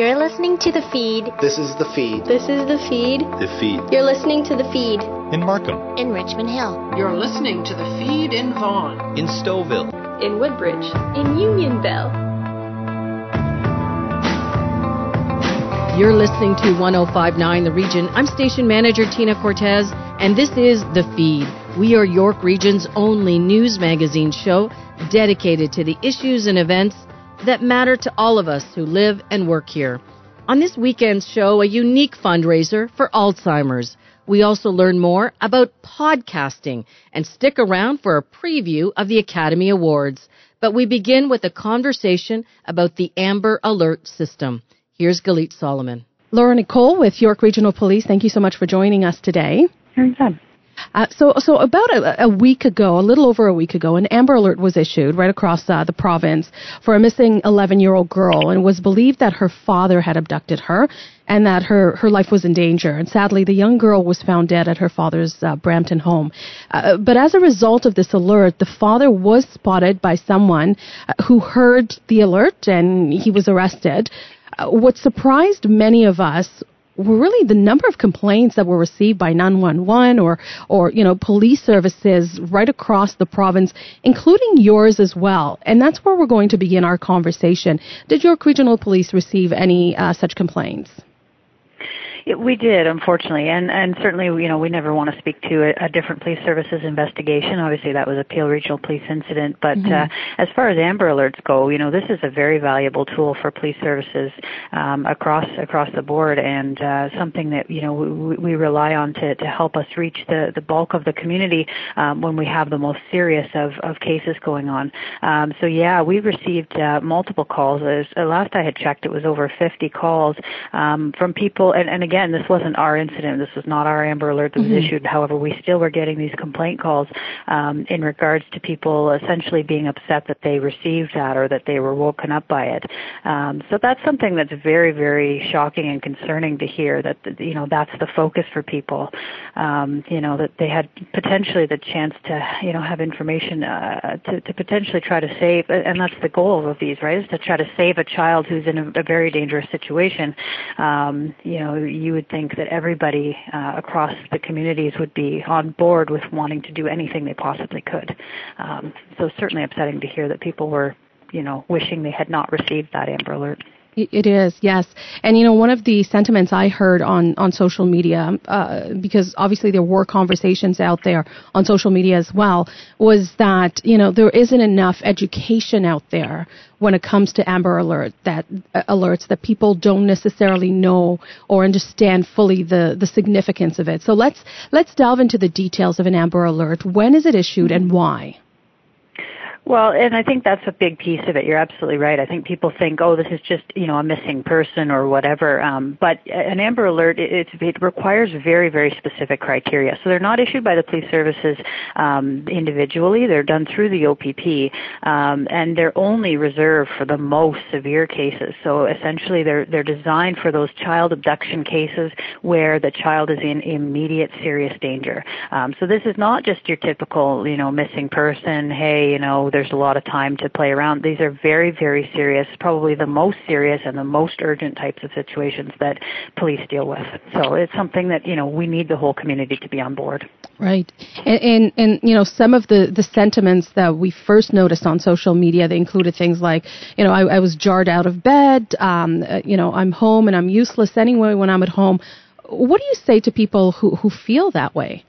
You're listening to The Feed. This is The Feed. This is The Feed. The Feed. You're listening to The Feed. In Markham. In Richmond Hill. You're listening to The Feed in Vaughan. In Stouffville. In Woodbridge. In Unionville. You're listening to 1059 The Region. I'm station manager Tina Cortez, and this is The Feed. We are York Region's only news magazine show dedicated to the issues and events that matter to all of us who live and work here. On this weekend's show, a unique fundraiser for Alzheimer's. We also learn more about podcasting and stick around for a preview of the Academy Awards. But we begin with a conversation about the Amber Alert system. Here's Galit Solomon. Laura Nicolle with York Regional Police. Thank you so much for joining us today. Anytime. Uh, so, so about a, a, week ago, a little over a week ago, an Amber Alert was issued right across uh, the province for a missing 11-year-old girl, and it was believed that her father had abducted her and that her, her life was in danger. And sadly, the young girl was found dead at her father's uh, Brampton home. Uh, but as a result of this alert, the father was spotted by someone uh, who heard the alert, and he was arrested. Uh, what surprised many of us really the number of complaints that were received by 911 or, or, you know, police services right across the province, including yours as well. And that's where we're going to begin our conversation. Did York Regional Police receive any uh, such complaints? We did, unfortunately, and and certainly, you know, we never want to speak to a, a different police services investigation. Obviously, that was a Peel Regional Police incident. But mm-hmm. uh, as far as Amber Alerts go, you know, this is a very valuable tool for police services um, across across the board, and uh, something that you know we, we rely on to to help us reach the the bulk of the community um, when we have the most serious of of cases going on. Um, so yeah, we received uh, multiple calls. As, uh, last I had checked, it was over 50 calls um, from people, and and again, this wasn't our incident. This was not our Amber Alert that was mm-hmm. issued. However, we still were getting these complaint calls um, in regards to people essentially being upset that they received that or that they were woken up by it. Um, so that's something that's very, very shocking and concerning to hear that you know that's the focus for people. Um, you know that they had potentially the chance to you know have information uh, to, to potentially try to save, and that's the goal of these, right? Is to try to save a child who's in a, a very dangerous situation. Um, you know, you would think that everybody uh, across the communities would be on board with wanting to do anything they possibly could. Um, so certainly upsetting to hear that people were, you know, wishing they had not received that Amber Alert. It is, yes. And you know, one of the sentiments I heard on on social media, uh, because obviously there were conversations out there on social media as well, was that you know there isn't enough education out there when it comes to Amber Alert that uh, alerts that people don't necessarily know or understand fully the the significance of it. So let's let's delve into the details of an Amber Alert. When is it issued and why? Well, and I think that's a big piece of it. You're absolutely right. I think people think, oh, this is just you know a missing person or whatever. Um, but an Amber Alert, it, it requires very very specific criteria. So they're not issued by the police services um, individually. They're done through the OPP, um, and they're only reserved for the most severe cases. So essentially, they're they're designed for those child abduction cases where the child is in immediate serious danger. Um, so this is not just your typical you know missing person. Hey, you know there's a lot of time to play around. These are very, very serious, probably the most serious and the most urgent types of situations that police deal with. So it's something that, you know, we need the whole community to be on board. Right. And, and, and, you know, some of the, the sentiments that we first noticed on social media, they included things like, you know, I, I was jarred out of bed, um, uh, you know, I'm home and I'm useless anyway when I'm at home. What do you say to people who, who feel that way?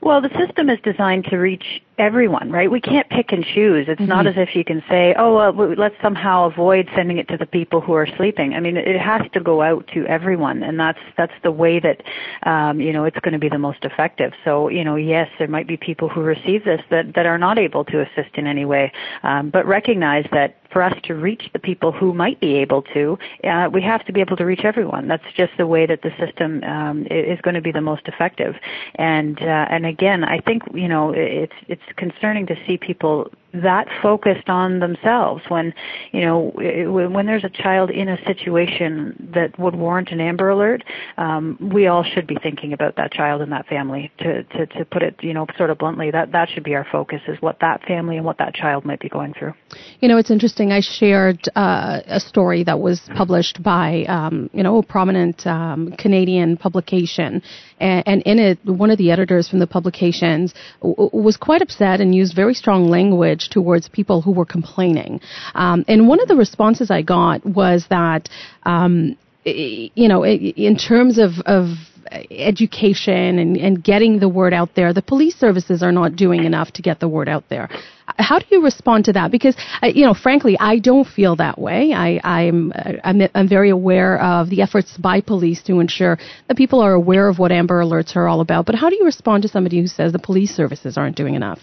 Well, the system is designed to reach everyone, right? We can't pick and choose. It's mm-hmm. not as if you can say, oh, well, let's somehow avoid sending it to the people who are sleeping. I mean, it has to go out to everyone, and that's that's the way that um, you know it's going to be the most effective. So, you know, yes, there might be people who receive this that that are not able to assist in any way, um, but recognize that for us to reach the people who might be able to, uh, we have to be able to reach everyone. That's just the way that the system um, is going to be the most effective. And uh, and again, I think you know it's it's concerning to see people that focused on themselves when you know when there's a child in a situation that would warrant an amber alert um, we all should be thinking about that child and that family. To, to to put it you know sort of bluntly that that should be our focus is what that family and what that child might be going through. You know it's interesting. I shared uh, a story that was published by um, you know a prominent um, canadian publication. And, and in it one of the editors from the publications w- was quite upset and used very strong language language towards people who were complaining. Um, and one of the responses I got was that, um, you know, in terms of, of education and, and getting the word out there, the police services are not doing enough to get the word out there. How do you respond to that? Because, uh, you know, frankly, I don't feel that way. I, I'm, uh, I'm, I'm very aware of the efforts by police to ensure that people are aware of what Amber Alerts are all about. But how do you respond to somebody who says the police services aren't doing enough?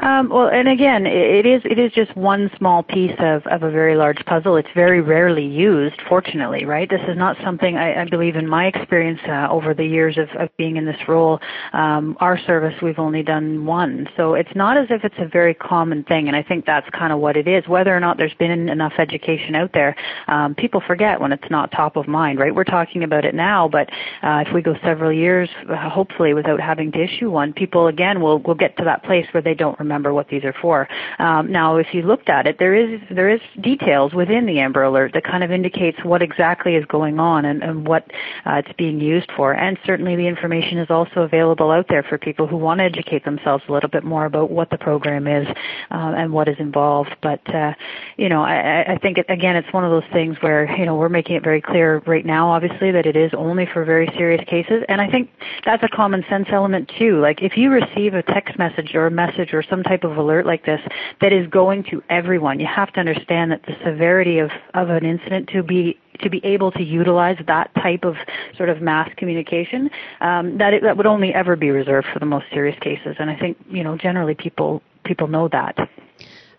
Um, well, and again, it is it is just one small piece of, of a very large puzzle. It's very rarely used, fortunately, right? This is not something I, I believe in my experience uh, over the years of, of being in this role. Um, our service, we've only done one, so it's not as if it's a very common thing. And I think that's kind of what it is. Whether or not there's been enough education out there, um, people forget when it's not top of mind, right? We're talking about it now, but uh, if we go several years, uh, hopefully, without having to issue one, people again will will get to that place where they don't remember what these are for. Um, now, if you looked at it, there is there is details within the Amber Alert that kind of indicates what exactly is going on and, and what uh, it's being used for. And certainly, the information is also available out there for people who want to educate themselves a little bit more about what the program is uh, and what is involved. But uh, you know, I, I think it, again, it's one of those things where you know we're making it very clear right now, obviously, that it is only for very serious cases. And I think that's a common sense element too. Like if you receive a text message or a message or some type of alert like this that is going to everyone. You have to understand that the severity of, of an incident to be to be able to utilize that type of sort of mass communication, um, that it, that would only ever be reserved for the most serious cases. And I think you know generally people people know that.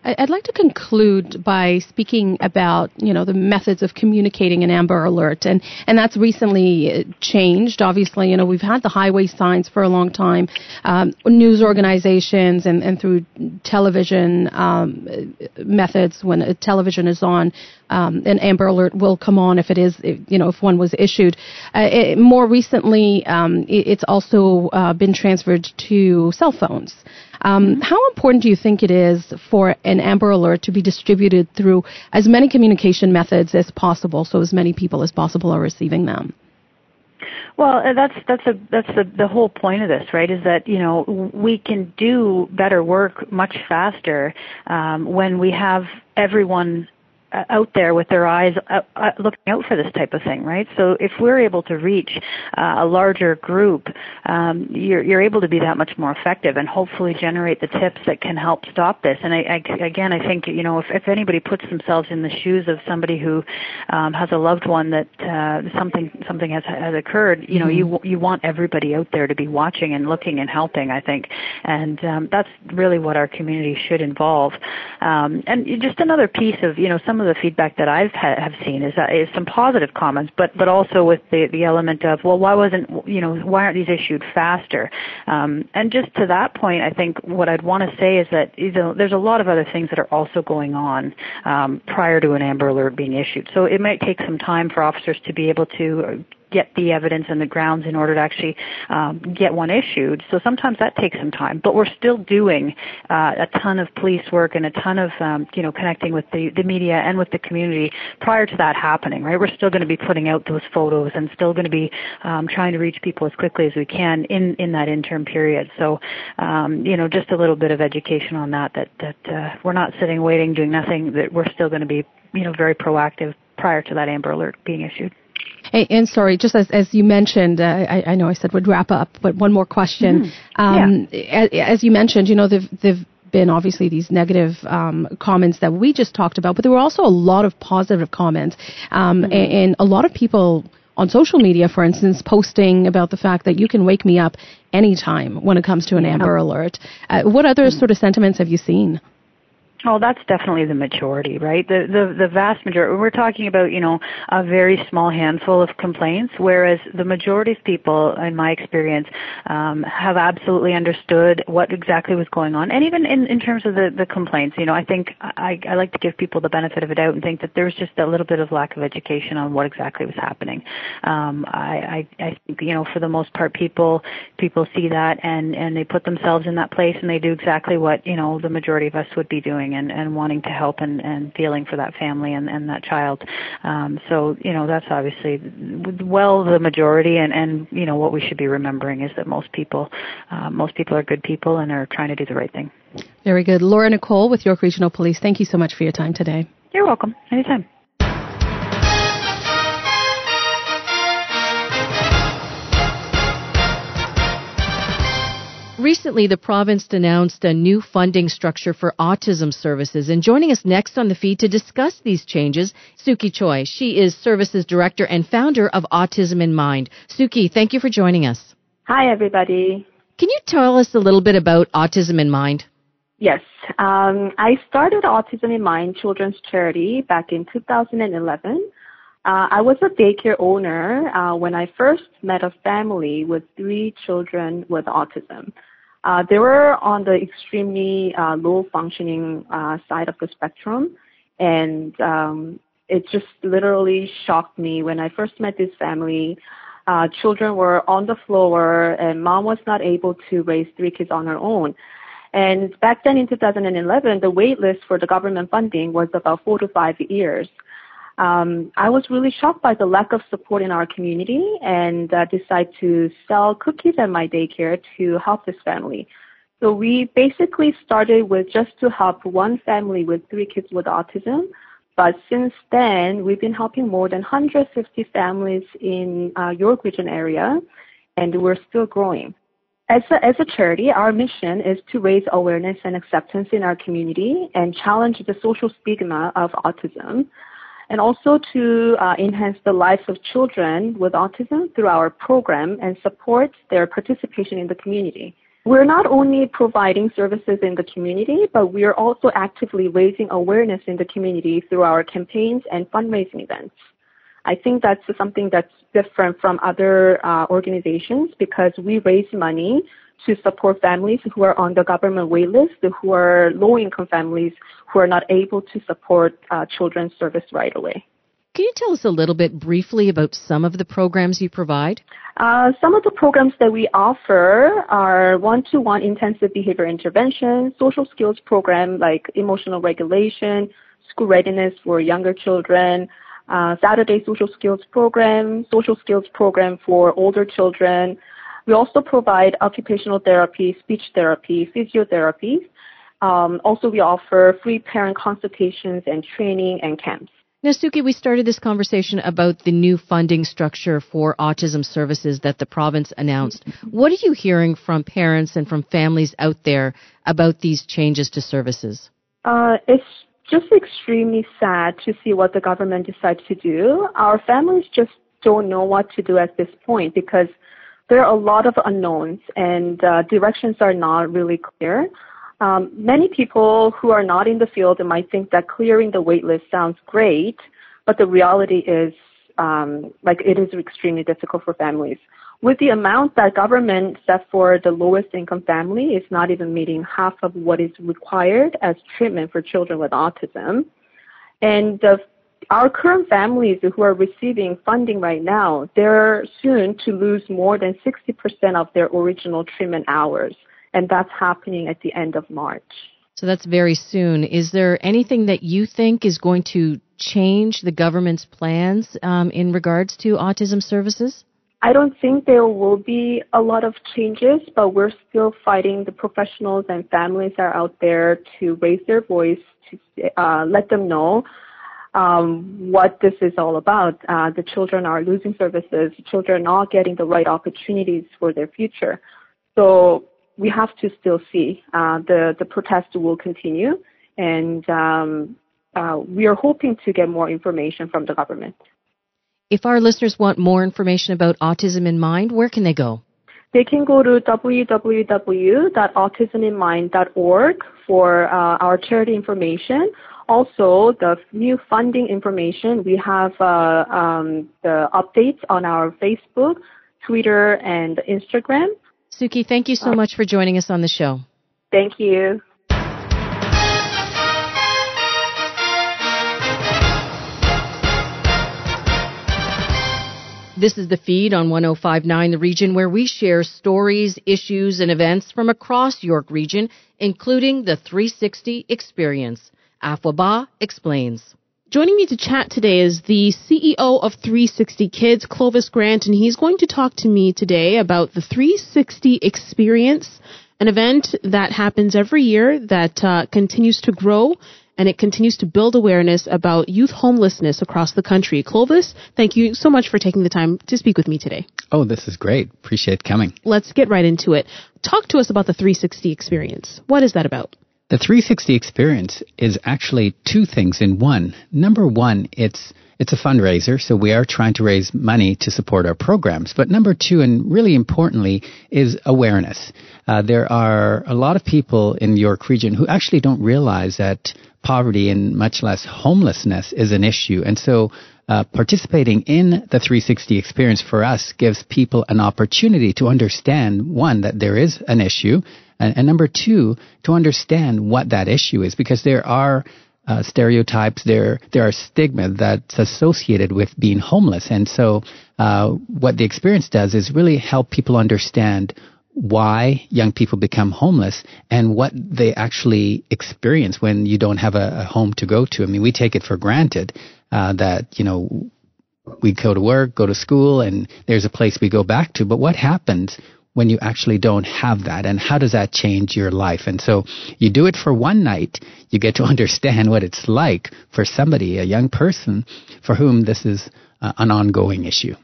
I'd like to conclude by speaking about, you know, the methods of communicating an Amber Alert, and and that's recently uh, changed. Obviously, you know, we've had the highway signs for a long time, um, news organizations, and and through television um, methods. When a television is on, um, an Amber Alert will come on if it is, you know, if one was issued. Uh, it, more recently, um, it, it's also uh, been transferred to cell phones. Um. How important do you think it is for an Amber Alert to be distributed through as many communication methods as possible, so as many people as possible are receiving them? Well, uh, that's that's a that's the the whole point of this, right? Is that you know we can do better work much faster um, when we have everyone out there with their eyes uh, uh, looking out for this type of thing, right? So if we're able to reach uh, a larger group, um, you're, you're able to be that much more effective and hopefully generate the tips that can help stop this. And I, I, again, I think you know if, if anybody puts themselves in the shoes of somebody who um, has a loved one that uh, something something has has occurred, you know, mm-hmm. you you want everybody out there to be watching and looking and helping. I think, and um, that's really what our community should involve. Um, and just another piece of you know some of the feedback that I've ha- have seen is is some positive comments, but but also with the the element of well, why wasn't you know why aren't these issued faster? Um, and just to that point, I think what I'd want to say is that you know, there's a lot of other things that are also going on um, prior to an Amber Alert being issued. So it might take some time for officers to be able to get the evidence and the grounds in order to actually um, get one issued. So sometimes that takes some time, but we're still doing uh, a ton of police work and a ton of um, you know connecting with the, the media and with the community prior to that happening. Right, we're still going to be putting out those photos and still going to be um, trying to reach people as quickly as we can in in that interim period. So um, you know just a little bit of education on that that that uh, we're not sitting waiting doing nothing. That we're still going to be you know very proactive prior to that Amber Alert being issued. And, and sorry, just as, as you mentioned, uh, I, I know I said would wrap up, but one more question. Mm-hmm. Um, yeah. as, as, you mentioned, you know, they've, they've been obviously these negative um, comments that we just talked about, but there were also a lot of positive comments, um, mm-hmm. and, and, a lot of people on social media, for instance, posting about the fact that you can wake me up anytime when it comes to an Amber Alert. Uh, what other mm-hmm. sort of sentiments have you seen? Oh, that's definitely the majority, right? The, the the vast majority. We're talking about you know a very small handful of complaints, whereas the majority of people, in my experience, um, have absolutely understood what exactly was going on, and even in in terms of the the complaints, you know, I think I I like to give people the benefit of a doubt and think that there was just a little bit of lack of education on what exactly was happening. Um, I I I think you know for the most part people people see that and and they put themselves in that place and they do exactly what you know the majority of us would be doing and, and wanting to help and, and feeling for that family and, and that child. Um, so, you know, that's obviously well the majority and, and, you know, what we should be remembering is that most people, uh, most people are good people and are trying to do the right thing. Very good. Laura Nicolle with York Regional Police, thank you so much for your time today. You're welcome. Anytime. Recently, the province announced a new funding structure for autism services. And joining us next on the feed to discuss these changes, Suki Choi. She is Services Director and founder of Autism in Mind. Suki, thank you for joining us. Hi, everybody. Can you tell us a little bit about Autism in Mind? Yes. Um, I started Autism in Mind Children's Charity back in 2011. Uh, I was a daycare owner uh, when I first met a family with three children with autism. Uh, they were on the extremely uh, low functioning uh, side of the spectrum, and um, it just literally shocked me when I first met this family. Uh, children were on the floor, and mom was not able to raise three kids on her own. And back then in 2011, the wait list for the government funding was about four to five years um, I was really shocked by the lack of support in our community and uh, decided to sell cookies at my daycare to help this family. So we basically started with just to help one family with three kids with autism. But since then, we've been helping more than 150 families in uh, York region area, and we're still growing. As a, as a charity, our mission is to raise awareness and acceptance in our community and challenge the social stigma of autism and also to uh, enhance the lives of children with autism through our program and support their participation in the community. We're not only providing services in the community, but we are also actively raising awareness in the community through our campaigns and fundraising events. I think that's something that's different from other uh, organizations because we raise money to support families who are on the government wait list, who are low income families who are not able to support uh, children's service right away. Can you tell us a little bit briefly about some of the programs you provide? Uh, some of the programs that we offer are one-to-one intensive behavior intervention, social skills program like emotional regulation, school readiness for younger children, uh, Saturday social skills program, social skills program for older children, we also provide occupational therapy, speech therapy, physiotherapy. Um, also, we offer free parent consultations and training and camps. Now, Suki, we started this conversation about the new funding structure for autism services that the province announced. What are you hearing from parents and from families out there about these changes to services? Uh, it's just extremely sad to see what the government decides to do. Our families just don't know what to do at this point because there are a lot of unknowns and uh, directions are not really clear. Um, many people who are not in the field might think that clearing the waitlist sounds great, but the reality is um, like it is extremely difficult for families. With the amount that government set for the lowest income family is not even meeting half of what is required as treatment for children with autism. And the our current families who are receiving funding right now, they're soon to lose more than 60% of their original treatment hours. And that's happening at the end of March. So that's very soon. Is there anything that you think is going to change the government's plans um, in regards to autism services? I don't think there will be a lot of changes, but we're still fighting. The professionals and families that are out there to raise their voice, to uh, let them know um, what this is all about. Uh, the children are losing services. Children are not getting the right opportunities for their future. So we have to still see uh, the the protest will continue, and um, uh, we are hoping to get more information from the government. If our listeners want more information about Autism in Mind, where can they go? they can go to www.autisminmind.org for uh, our charity information. Also, the new funding information, we have uh, um, the updates on our Facebook, Twitter, and Instagram. Suki, thank you so much for joining us on the show. Thank you. This is the feed on 1059 The Region where we share stories, issues, and events from across York Region, including the 360 experience. Afwaba explains. Joining me to chat today is the CEO of 360 Kids, Clovis Grant, and he's going to talk to me today about the 360 experience, an event that happens every year that uh, continues to grow and it continues to build awareness about youth homelessness across the country. Clovis, thank you so much for taking the time to speak with me today. Oh, this is great. Appreciate coming. Let's get right into it. Talk to us about the 360 experience. What is that about? The 360 experience is actually two things in one. Number one, it's it's a fundraiser, so we are trying to raise money to support our programs. But number two, and really importantly, is awareness. Uh, there are a lot of people in York Region who actually don't realize that poverty and much less homelessness is an issue. And so uh, participating in the 360 experience for us gives people an opportunity to understand one that there is an issue and, and number two to understand what that issue is because there are uh, stereotypes there there are stigma that's associated with being homeless and so uh, what the experience does is really help people understand why young people become homeless and what they actually experience when you don't have a, a home to go to. I mean, we take it for granted uh, that you know we go to work, go to school, and there's a place we go back to. But what happens when you actually don't have that, and how does that change your life? And so you do it for one night, you get to understand what it's like for somebody, a young person, for whom this is uh, an ongoing issue.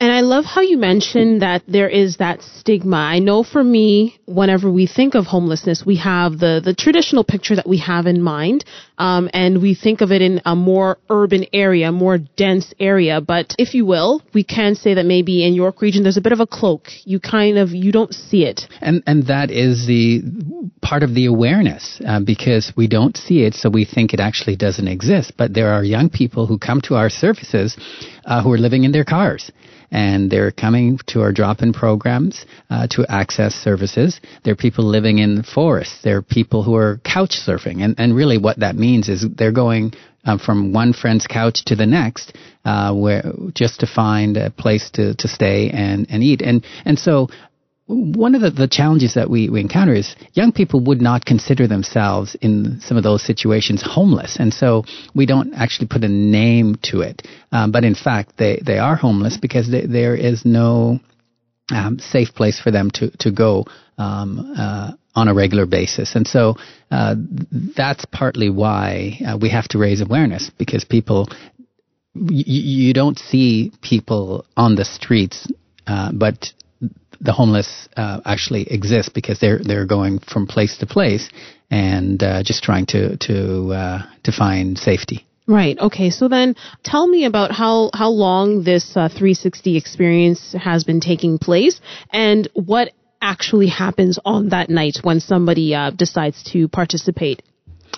And I love how you mentioned that there is that stigma. I know for me, whenever we think of homelessness, we have the, the traditional picture that we have in mind, um, and we think of it in a more urban area, more dense area. But if you will, we can say that maybe in York Region there's a bit of a cloak. You kind of you don't see it. And and that is the part of the awareness uh, because we don't see it, so we think it actually doesn't exist. But there are young people who come to our services uh, who are living in their cars and they're coming to our drop-in programs uh, to access services. There are people living in forests. There are people who are couch surfing, and and really what that means is they're going um, from one friend's couch to the next, uh, where just to find a place to, to stay and, and eat. And and so one of the, the challenges that we, we encounter is young people would not consider themselves in some of those situations homeless. And so we don't actually put a name to it. Um, but in fact, they, they are homeless because they, there is no um, safe place for them to, to go um, uh, on a regular basis. And so uh, that's partly why uh, we have to raise awareness because people, y- you don't see people on the streets, uh, but the homeless uh, actually exist because they're they're going from place to place and uh, just trying to to uh, to find safety. Right. Okay. So then, tell me about how how long this uh, 360 experience has been taking place, and what actually happens on that night when somebody uh, decides to participate.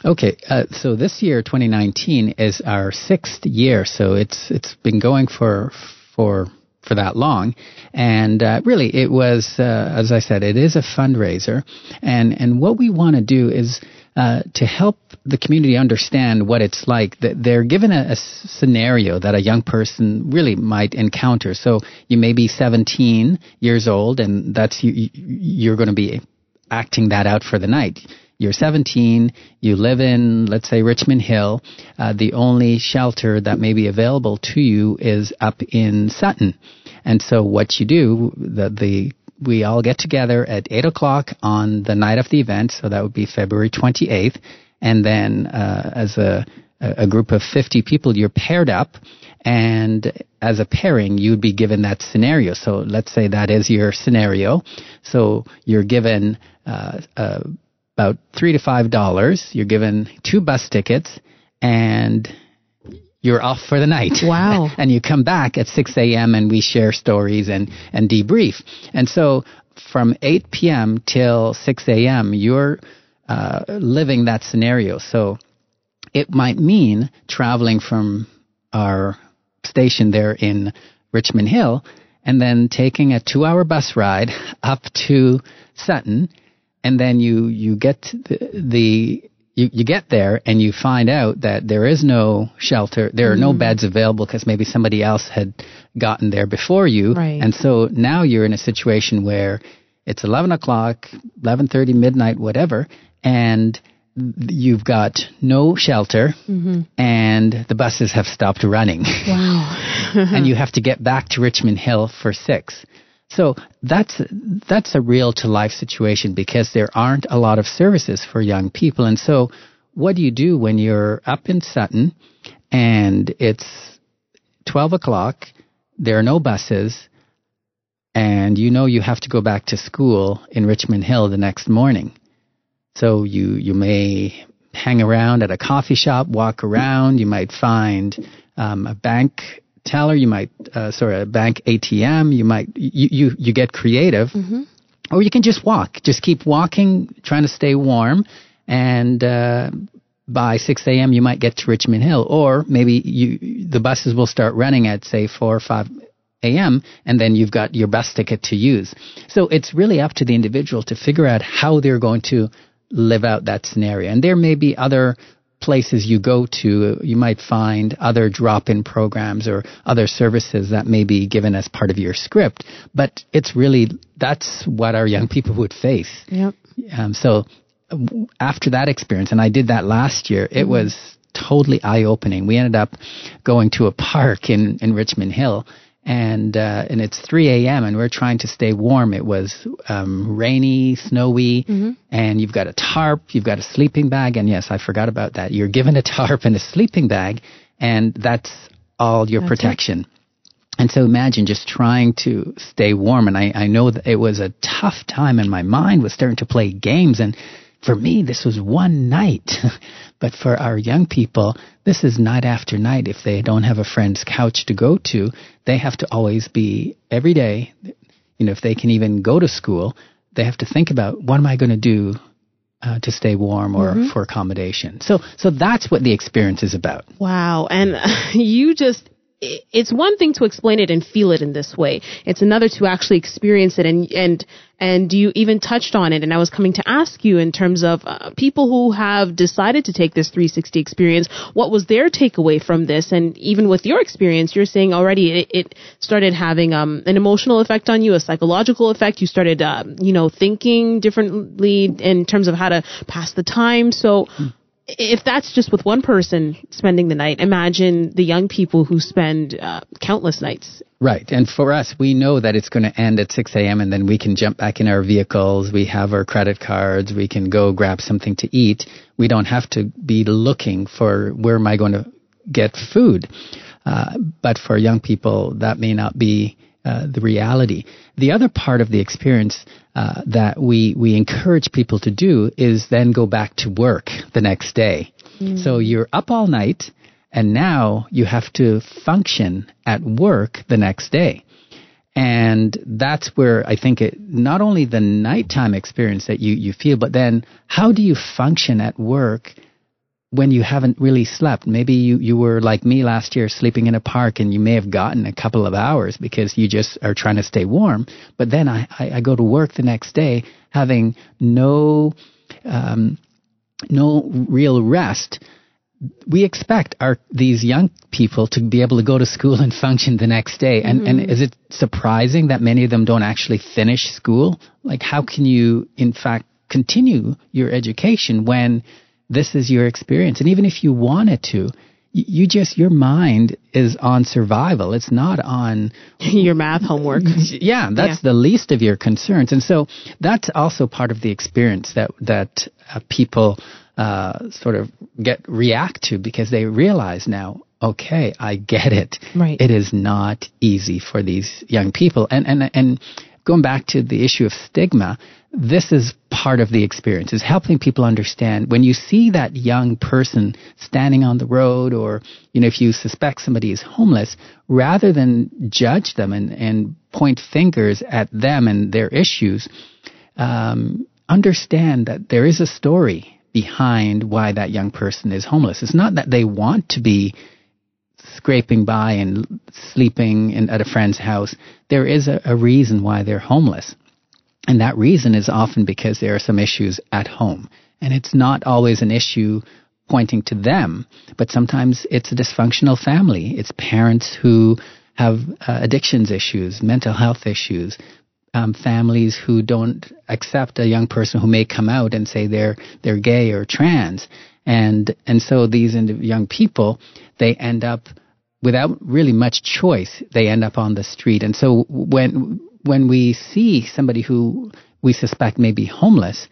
Okay, uh, so this year, 2019, is our sixth year. So it's it's been going for for for that long. And uh, really, it was, uh, as I said, it is a fundraiser. And, and what we want to do is uh, to help the community understand what it's like. That they're given a, a, scenario that a young person really might encounter. So you may be 17 years old, and that's you, you're going to be acting that out for the night you're 17, you live in, let's say, Richmond Hill, uh, the only shelter that may be available to you is up in Sutton. And so what you do, the, the we all get together at 8 o'clock on the night of the event, so that would be February 28th, and then uh, as a, a group of 50 people, you're paired up, and as a pairing, you'd be given that scenario. So let's say that is your scenario. So you're given uh, a about three to five dollars. You're given two bus tickets, and you're off for the night. Wow. and you come back at 6 a.m. and we share stories and, and debrief. And so from 8 p.m. till 6 a.m., you're uh, living that scenario. So it might mean traveling from our station there in Richmond Hill and then taking a two hour bus ride up to Sutton. And then you, you get the, the you, you get there and you find out that there is no shelter, there are Mm-hmm. no beds available because maybe somebody else had gotten there before you. Right. And so now you're in a situation where it's 11 o'clock, 11.30, midnight, whatever, and you've got no shelter and the buses have stopped running. Wow. and you have to get back to Richmond Hill for six. So that's that's a real to life situation because there aren't a lot of services for young people. And so what do you do when you're up in Sutton and it's twelve o'clock, there are no buses, and you know you have to go back to school in Richmond Hill the next morning. So you you may hang around at a coffee shop, walk around. You might find um, a bank teller. You might uh, sorry a bank ATM. You might you you, you get creative, or you can just walk. Just keep walking, trying to stay warm, and. Uh, by 6 a.m. you might get to Richmond Hill, or maybe you the buses will start running at say 4 or 5 a.m. and then you've got your bus ticket to use. So it's really up to the individual to figure out how they're going to live out that scenario. And there may be other places you go to, you might find other drop-in programs or other services that may be given as part of your script. But it's really that's what our young people would face. Yep. Um, so after that experience, and I did that last year, it was totally eye opening. We ended up going to a park in, in Richmond Hill. And uh, and it's 3 a.m. and we're trying to stay warm. It was um, rainy, snowy, and you've got a tarp, you've got a sleeping bag, and yes, I forgot about that. You're given a tarp and a sleeping bag, and that's all your protection. And so imagine just trying to stay warm. And I, I know that it was a tough time and my mind was starting to play games. And for me, this was one night. but for our young people, this is night after night. If they don't have a friend's couch to go to, they have to always be every day. You know, if they can even go to school, they have to think about what am I going to do uh, to stay warm or for accommodation. So, so that's what the experience is about. Wow. And you just, it's one thing to explain it and feel it in this way. It's another to actually experience it. And, and, and you even touched on it. And I was coming to ask you in terms of uh, people who have decided to take this 360 experience, what was their takeaway from this? And even with your experience, you're saying already it, it started having um, an emotional effect on you, a psychological effect. You started, uh, you know, thinking differently in terms of how to pass the time. So, if that's just with one person spending the night, imagine the young people who spend uh, countless nights. Right. And for us, we know that it's going to end at 6 a.m. and then we can jump back in our vehicles. We have our credit cards. We can go grab something to eat. We don't have to be looking for where am I going to get food. Uh, but for young people, that may not be uh, the reality. The other part of the experience uh, that we, we encourage people to do is then go back to work the next day. So you're up all night and now you have to function at work the next day. And that's where I think it, not only the nighttime experience that you, you feel, but then how do you function at work when you haven't really slept? Maybe you, you were like me last year sleeping in a park and you may have gotten a couple of hours because you just are trying to stay warm. But then I, I, I go to work the next day having no, um, no real rest we expect our these young people to be able to go to school and function the next day. And and is it surprising that many of them don't actually finish school? Like how can you in fact continue your education when this is your experience? And even if you wanted to, you just your mind is on survival. It's not on Your math homework. yeah, that's the least of your concerns, and so that's also part of the experience that that uh, people uh, sort of get react to because they realize now, okay, I get it. Right. It is not easy for these young people, and and and going back to the issue of stigma, this is part of the experience is helping people understand when you see that young person standing on the road or you know if you suspect somebody is homeless rather than judge them and, and point fingers at them and their issues um, understand that there is a story behind why that young person is homeless. It's not that they want to be scraping by and sleeping in, at a friend's house. There is a, a reason why they're homeless and that reason is often because there are some issues at home. And it's not always an issue pointing to them, but sometimes it's a dysfunctional family. It's parents who have uh, addictions issues, mental health issues, um, families who don't accept a young person who may come out and say they're they're gay or trans, and and so these young people they end up without really much choice. They end up on the street, and so when when we see somebody who we suspect may be homeless,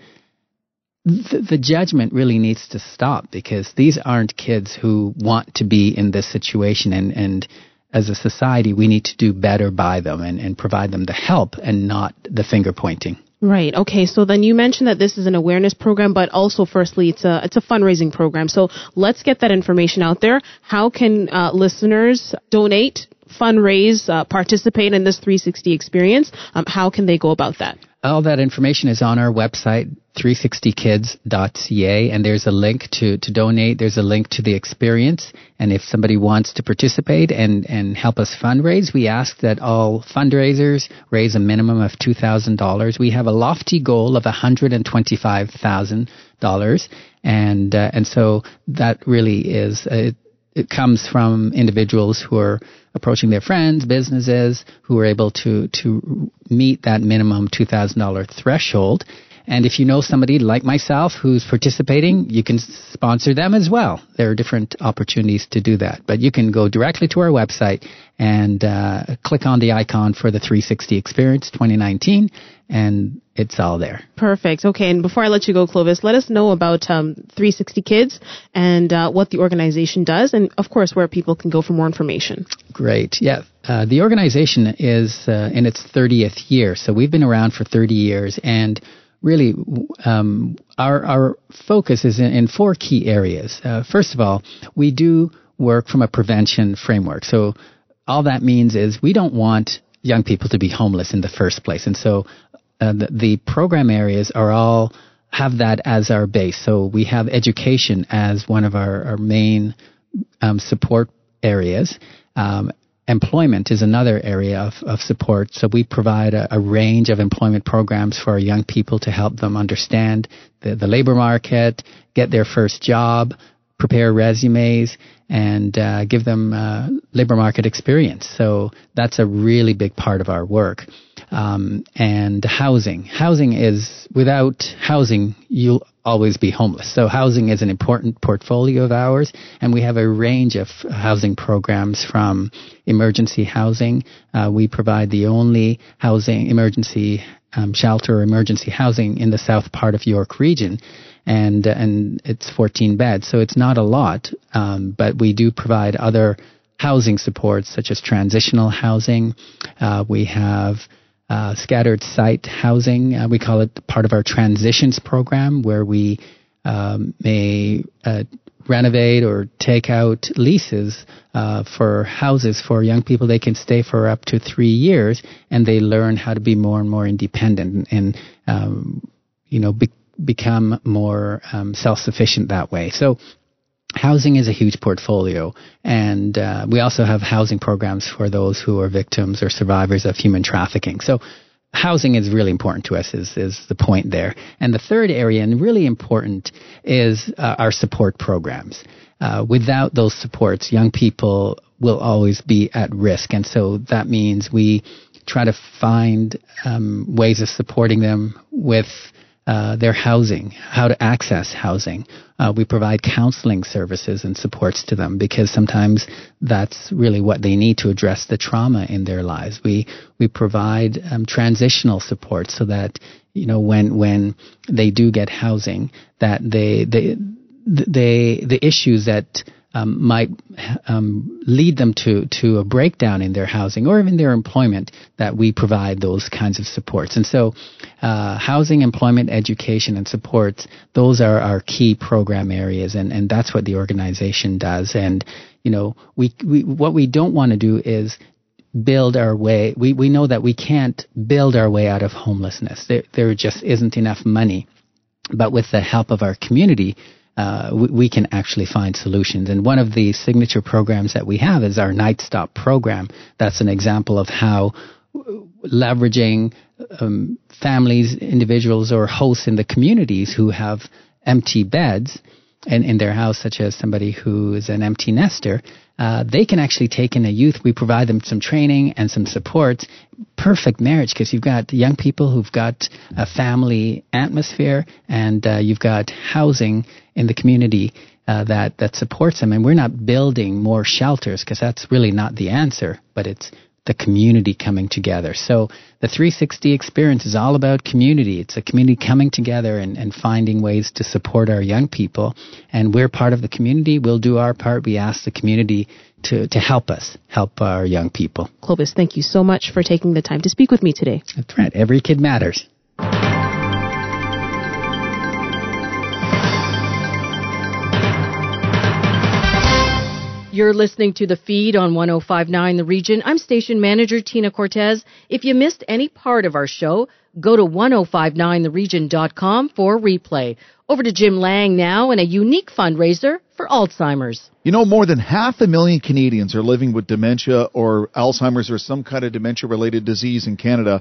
the, the, judgment really needs to stop because these aren't kids who want to be in this situation and, and as a society we need to do better by them and, and provide them the help and not the finger pointing. Right. Okay. So then you mentioned that this is an awareness program, but also firstly, it's a it's a fundraising program. So let's get that information out there. How can uh, listeners donate fundraise, uh, participate in this 360 experience, um, how can they go about that? All that information is on our website, 360kids.ca, and there's a link to, to donate. There's a link to the experience. And if somebody wants to participate and, and help us fundraise, we ask that all fundraisers raise a minimum of $2,000. We have a lofty goal of $125,000. And, uh, and so that really is, uh, it comes from individuals who are approaching their friends, businesses who are able to to meet that minimum two thousand dollar threshold. And if you know somebody like myself who's participating, you can sponsor them as well. There are different opportunities to do that. But you can go directly to our website and uh, click on the icon for the 360 Experience 2019, and it's all there. Perfect. Okay, and before I let you go, Clovis, let us know about um, 360 Kids and uh, what the organization does, and of course, where people can go for more information. Great. Yeah. Uh, the organization is uh, in its 30th year, so we've been around for 30 years, and really um, our our focus is in, in four key areas. Uh, first of all, we do work from a prevention framework. So all that means is we don't want young people to be homeless in the first place. And so uh, the, the, program areas are all have that as our base. So we have education as one of our, our main um, support areas. Um, employment is another area of, of support. So we provide a, a, range of employment programs for young people to help them understand the, the labor market, get their first job, prepare resumes and uh, give them uh, labor market experience. So that's a really big part of our work. Um, and housing. Housing is, without housing, you'll always be homeless. So housing is an important portfolio of ours, and we have a range of housing programs from emergency housing. Uh, we provide the only housing, emergency um, shelter emergency housing in the south part of York region and and it's 14 beds, so it's not a lot. Um, but we do provide other housing supports such as transitional housing. Uh, we have uh, scattered site housing. Uh, we call it part of our transitions program, where we um, may uh, renovate or take out leases uh, for houses for young people. They can stay for up to three years, and they learn how to be more and more independent and, um, you know, be- become more um, self-sufficient that way. So housing is a huge portfolio, and uh, we also have housing programs for those who are victims or survivors of human trafficking. So housing is really important to us is, is the point there. And the third area, and really important, is uh, our support programs. Uh, without those supports, young people will always be at risk. And so that means we try to find um, ways of supporting them with uh, their housing, how to access housing. Uh, we provide counseling services and supports to them because sometimes that's really what they need to address the trauma in their lives. We we provide um, transitional support so that you know when when they do get housing, that they they they the issues that um, might um, lead them to, to a breakdown in their housing or even their employment, that we provide those kinds of supports. And so, uh, housing, employment, education, and supports, those are our key program areas, and, and that's what the organization does. And, you know, we, we what we don't want to do is build our way. We, we know that we can't build our way out of homelessness. There, there just isn't enough money. But with the help of our community, uh, we, we, can actually find solutions. And one of the signature programs that we have is our Night Stop program. That's an example of how leveraging um, families, individuals, or hosts in the communities who have empty beds in, in their house, such as somebody who is an empty nester, uh, they can actually take in a youth. We provide them some training and some support. Perfect marriage because you've got young people who've got a family atmosphere and uh, you've got housing in the community uh, that that supports them. And we're not building more shelters because that's really not the answer, but it's the community coming together. So the 360 experience is all about community. It's a community coming together and, and finding ways to support our young people. And we're part of the community. We'll do our part. We ask the community to, to help us, help our young people. Clovis, thank you so much for taking the time to speak with me today. That's right. Every kid matters. You're listening to the feed on 1059 The Region. I'm station manager Tina Cortez. If you missed any part of our show, go to 1059theregion.com for replay. Over to Jim Lang now and a unique fundraiser for Alzheimer's. You know, more than half a million Canadians are living with dementia or Alzheimer's or some kind of dementia related disease in Canada.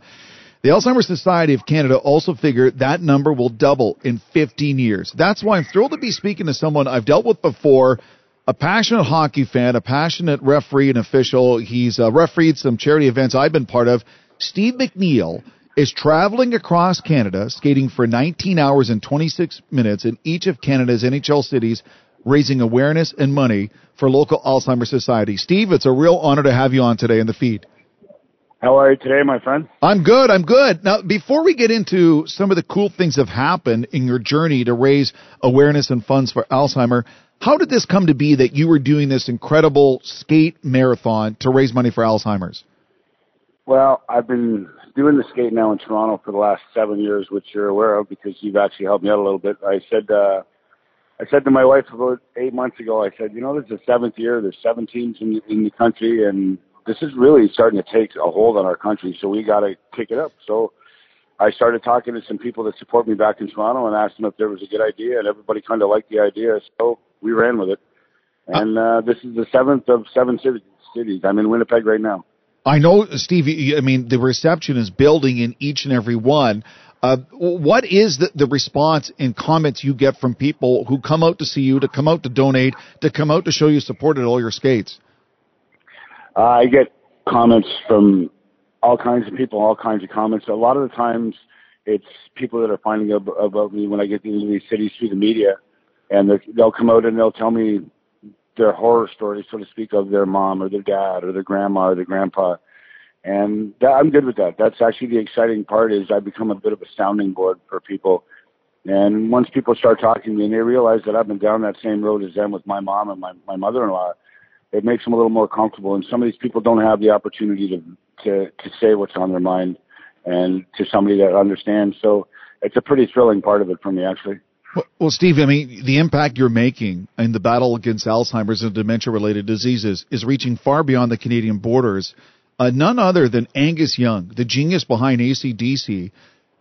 The Alzheimer's Society of Canada also figured that number will double in 15 years. That's why I'm thrilled to be speaking to someone I've dealt with before a passionate hockey fan, a passionate referee and official. He's uh, refereed some charity events I've been part of. Steve McNeil is traveling across Canada, skating for 19 hours and 26 minutes in each of Canada's NHL cities, raising awareness and money for local Alzheimer's Society. Steve, it's a real honor to have you on today in the feed. How are you today, my friend? I'm good. I'm good. Now, before we get into some of the cool things that have happened in your journey to raise awareness and funds for Alzheimer, how did this come to be that you were doing this incredible skate marathon to raise money for Alzheimer's? Well, I've been doing the skate now in Toronto for the last seven years, which you're aware of because you've actually helped me out a little bit. I said, uh, I said to my wife about eight months ago, I said, you know, this is the seventh year. There's seven teams in, the, in the country, and this is really starting to take a hold on our country. So we got to kick it up. So I started talking to some people that support me back in Toronto and asked them if there was a good idea, and everybody kind of liked the idea. So we ran with it. And uh, this is the seventh of seven cities. I'm in Winnipeg right now. I know, Steve. I mean, the reception is building in each and every one. Uh, what is the, the response and comments you get from people who come out to see you, to come out to donate, to come out to show you support at all your skates? Uh, I get comments from all kinds of people, all kinds of comments. A lot of the times, it's people that are finding out about me when I get into these cities through the media and they'll come out and they'll tell me their horror stories, so to speak, of their mom or their dad or their grandma or their grandpa. And that, I'm good with that. That's actually the exciting part is I become a bit of a sounding board for people. And once people start talking to me and they realize that I've been down that same road as them with my mom and my, my mother-in-law, it makes them a little more comfortable. And some of these people don't have the opportunity to, to, to say what's on their mind and to somebody that understands. So it's a pretty thrilling part of it for me, actually. Well, Steve, I mean, the impact you're making in the battle against Alzheimer's and dementia-related diseases is reaching far beyond the Canadian borders. Uh, none other than Angus Young, the genius behind ACDC,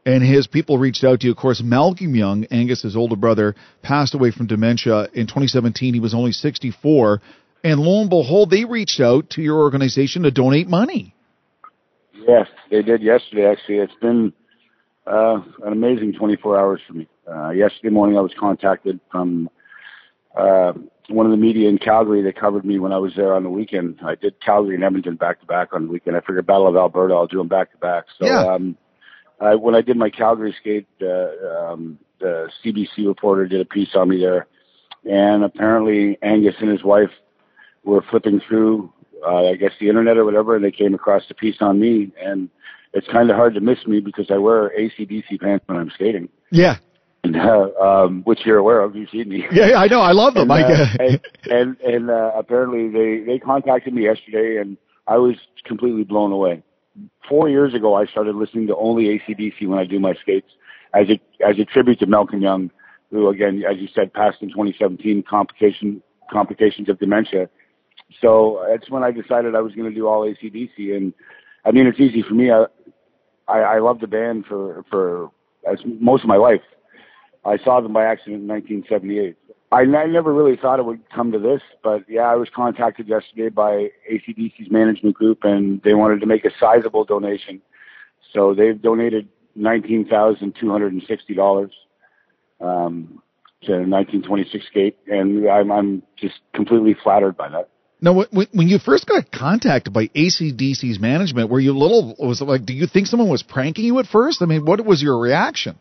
and his people reached out to you. Of course, Malcolm Young, Angus's older brother, passed away from dementia in 2017. He was only 64, and lo and behold, they reached out to your organization to donate money. Yes, they did yesterday. Actually, it's been uh, an amazing 24 hours for me. Uh, yesterday morning, I was contacted from uh, one of the media in Calgary that covered me when I was there on the weekend. I did Calgary and Edmonton back to back on the weekend. I figured Battle of Alberta, I'll do them back to back. So yeah. um, I, when I did my Calgary skate, uh, um, the CBC reporter did a piece on me there, and apparently Angus and his wife were flipping through, uh, I guess the internet or whatever, and they came across the piece on me, and it's kind of hard to miss me because I wear ACDC pants when I'm skating. Yeah uh, um, which you're aware of. You've seen me. Yeah, I know. I love them. and, uh, and and, and uh, apparently they they contacted me yesterday, and I was completely blown away. Four years ago, I started listening to only ACDC when I do my skates, as a as a tribute to Malcolm Young, who again, as you said, passed in 2017, complication complications of dementia. So that's when I decided I was going to do all ACDC, and I mean it's easy for me. I I, I love the band for for as most of my life. I saw them by accident in 1978. I, I never really thought it would come to this, but yeah, I was contacted yesterday by ACDC's management group, and they wanted to make a sizable donation. So they've donated nineteen thousand two hundred and sixty dollars um, to 1926 skate, and I'm, I'm just completely flattered by that. Now, when you first got contacted by ACDC's management, were you little was it like? Do you think someone was pranking you at first? I mean, what was your reaction?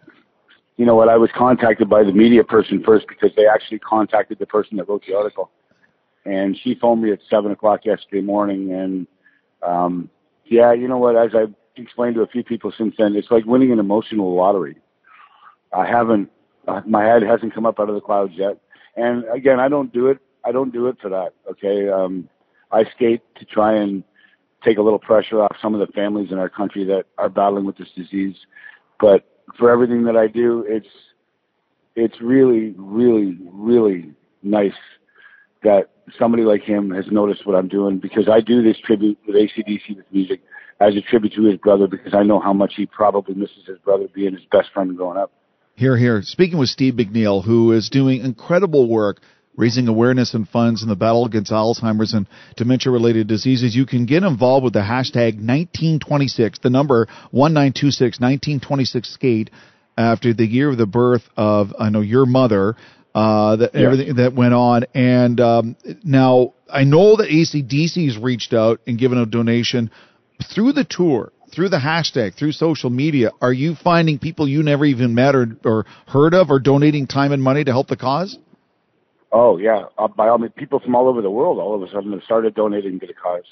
You know what? I was contacted by the media person first because they actually contacted the person that wrote the article, and she phoned me at seven o'clock yesterday morning. And um, yeah, you know what? As I've explained to a few people since then, it's like winning an emotional lottery. I haven't, uh, my head hasn't come up out of the clouds yet. And again, I don't do it I don't do it for that. Okay, um, I skate to try and take a little pressure off some of the families in our country that are battling with this disease. But for everything that I do, it's it's really, really, really nice that somebody like him has noticed what I'm doing because I do this tribute with ACDC with music as a tribute to his brother because I know how much he probably misses his brother being his best friend growing up. Here, here. Speaking with Steve McNeil, who is doing incredible work raising awareness and funds in the battle against Alzheimer's and dementia related diseases, you can get involved with the hashtag 1926, the number 1926, 1926 skate after the year of the birth of, I know, your mother. Uh, that yeah. everything that went on, and um, now I know that ACDC's reached out and given a donation through the tour through the hashtag, through social media, are you finding people you never even met or, or heard of or donating time and money to help the cause? Oh yeah, uh, by all means, people from all over the world all of a sudden have started donating to the cause.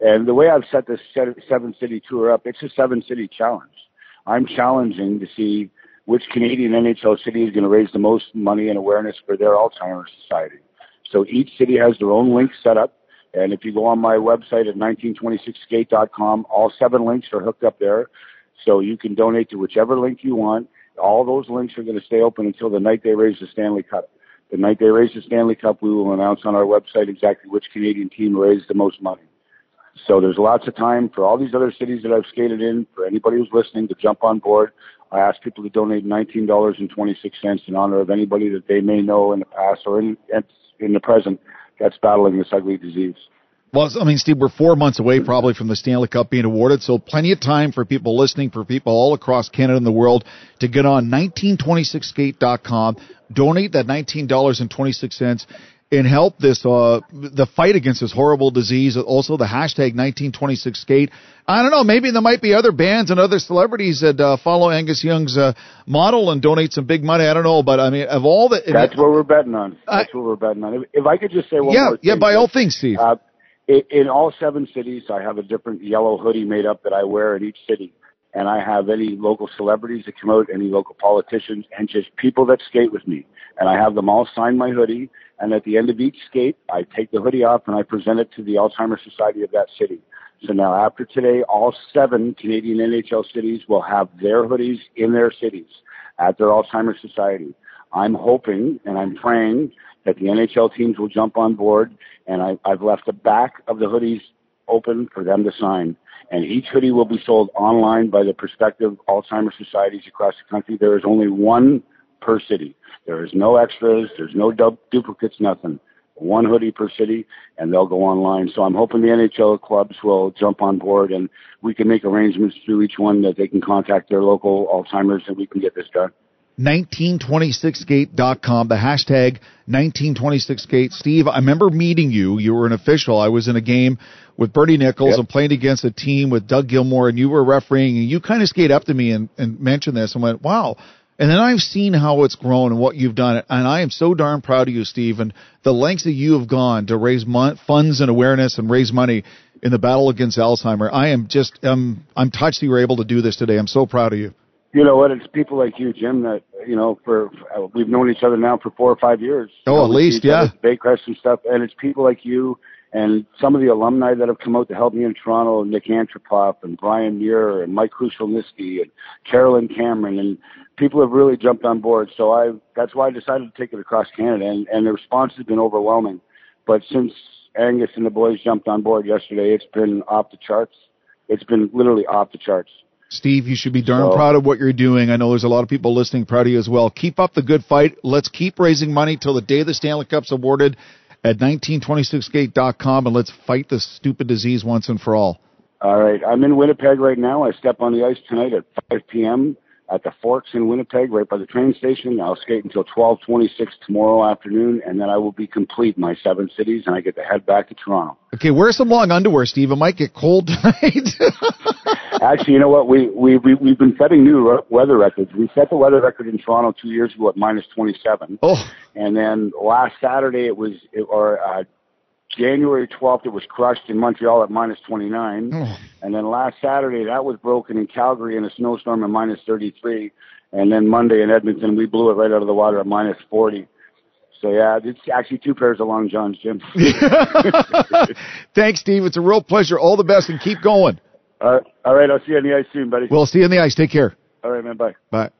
And the way I've set this seven city tour up, it's a seven city challenge. I'm challenging to see which Canadian NHL city is going to raise the most money and awareness for their Alzheimer's Society. So each city has their own link set up. And if you go on my website at 1926skate.com, all seven links are hooked up there. So you can donate to whichever link you want. All those links are going to stay open until the night they raise the Stanley Cup. The night they raise the Stanley Cup, we will announce on our website exactly which Canadian team raised the most money. So there's lots of time for all these other cities that I've skated in, for anybody who's listening to jump on board. I ask people to donate $19.26 in honor of anybody that they may know in the past or in, in the present that's battling this ugly disease. Well, I mean, Steve, we're four months away probably from the Stanley Cup being awarded, so plenty of time for people listening, for people all across Canada and the world to get on 1926skate.com, donate that $19.26 and help this uh the fight against this horrible disease. Also, the hashtag 1926skate. I don't know. Maybe there might be other bands and other celebrities that uh, follow Angus Young's uh, model and donate some big money. I don't know, but I mean, of all the that's what we're betting on. That's I, what we're betting on. If, if, I could just say one yeah, more. Yeah, yeah, by all things, Steve. Uh, in all seven cities, I have a different yellow hoodie made up that I wear in each city. And I have any local celebrities that come out, any local politicians, and just people that skate with me. And I have them all sign my hoodie. And at the end of each skate, I take the hoodie off and I present it to the Alzheimer's Society of that city. So now after today, all seven Canadian NHL cities will have their hoodies in their cities at their Alzheimer's Society. I'm hoping and I'm praying that the NHL teams will jump on board and I, I've left the back of the hoodies open for them to sign. And each hoodie will be sold online by the prospective Alzheimer's societies across the country. There is only one per city. There is no extras. There's no du- duplicates, nothing. One hoodie per city, and they'll go online. So I'm hoping the NHL clubs will jump on board, and we can make arrangements through each one that they can contact their local Alzheimer's, and we can get this done. 1926skate.com, the hashtag 1926gate. Steve, I remember meeting you. You were an official. I was in a game with Bernie Nicholls yep. and playing against a team with Doug Gilmour, and you were refereeing, and you kind of skated up to me and, and mentioned this and went, wow. And then I've seen how it's grown and what you've done, and I am so darn proud of you, Steve, and the lengths that you have gone to raise mon- funds and awareness and raise money in the battle against Alzheimer. I am just, um, I'm touched that you were able to do this today. I'm so proud of you. You know what? It's people like you, Jim. That you know, for uh, we've known each other now for four or five years. Oh, you know, at least, yeah. Baycrest and stuff, and it's people like you and some of the alumni that have come out to help me in Toronto, Nik Antropov and Brian Muir and Mike Krushelnyski and Carolyn Cameron, and people have really jumped on board. So I that's why I decided to take it across Canada, and, and the response has been overwhelming. But since Angus and the boys jumped on board yesterday, it's been off the charts. It's been literally off the charts. Steve, you should be darn So- proud of what you're doing. I know there's a lot of people listening proud of you as well. Keep up the good fight. Let's keep raising money till the day the Stanley Cup's awarded at 1926skate.com and let's fight this stupid disease once and for all. All right, I'm in Winnipeg right now. I step on the ice tonight at 5 p.m. at the Forks in Winnipeg, right by the train station. I'll skate until 12:26 tomorrow afternoon, and then I will be complete my seven cities, and I get to head back to Toronto. Okay, wear some long underwear, Steve. It might get cold tonight. Actually, you know what? We we, we we've been setting new weather records. We set the weather record in Toronto two years ago at minus 27. Oh. And then last Saturday it was, it, or uh, January 12th, it was crushed in Montreal at minus 29. Oh. And then last Saturday that was broken in Calgary in a snowstorm at minus 33. And then Monday in Edmonton we blew it right out of the water at minus 40. So yeah, it's actually two pairs of long johns, Jim. Thanks, Steve. It's a real pleasure. All the best and keep going. Uh, all right, I'll see you on the ice soon, buddy. We'll see you on the ice. Take care. all right, man. Bye. Bye.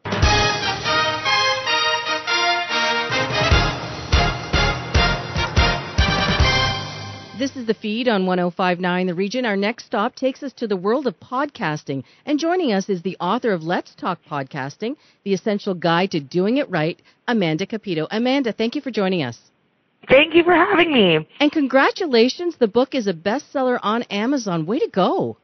This is the feed on 1059 The Region. Our next stop takes us to the world of podcasting. And joining us is the author of Let's Talk Podcasting, The Essential Guide to Doing It Right, Amanda Cupido. Amanda, thank you for joining us. Thank you for having me. And congratulations, the book is a bestseller on Amazon. Way to go.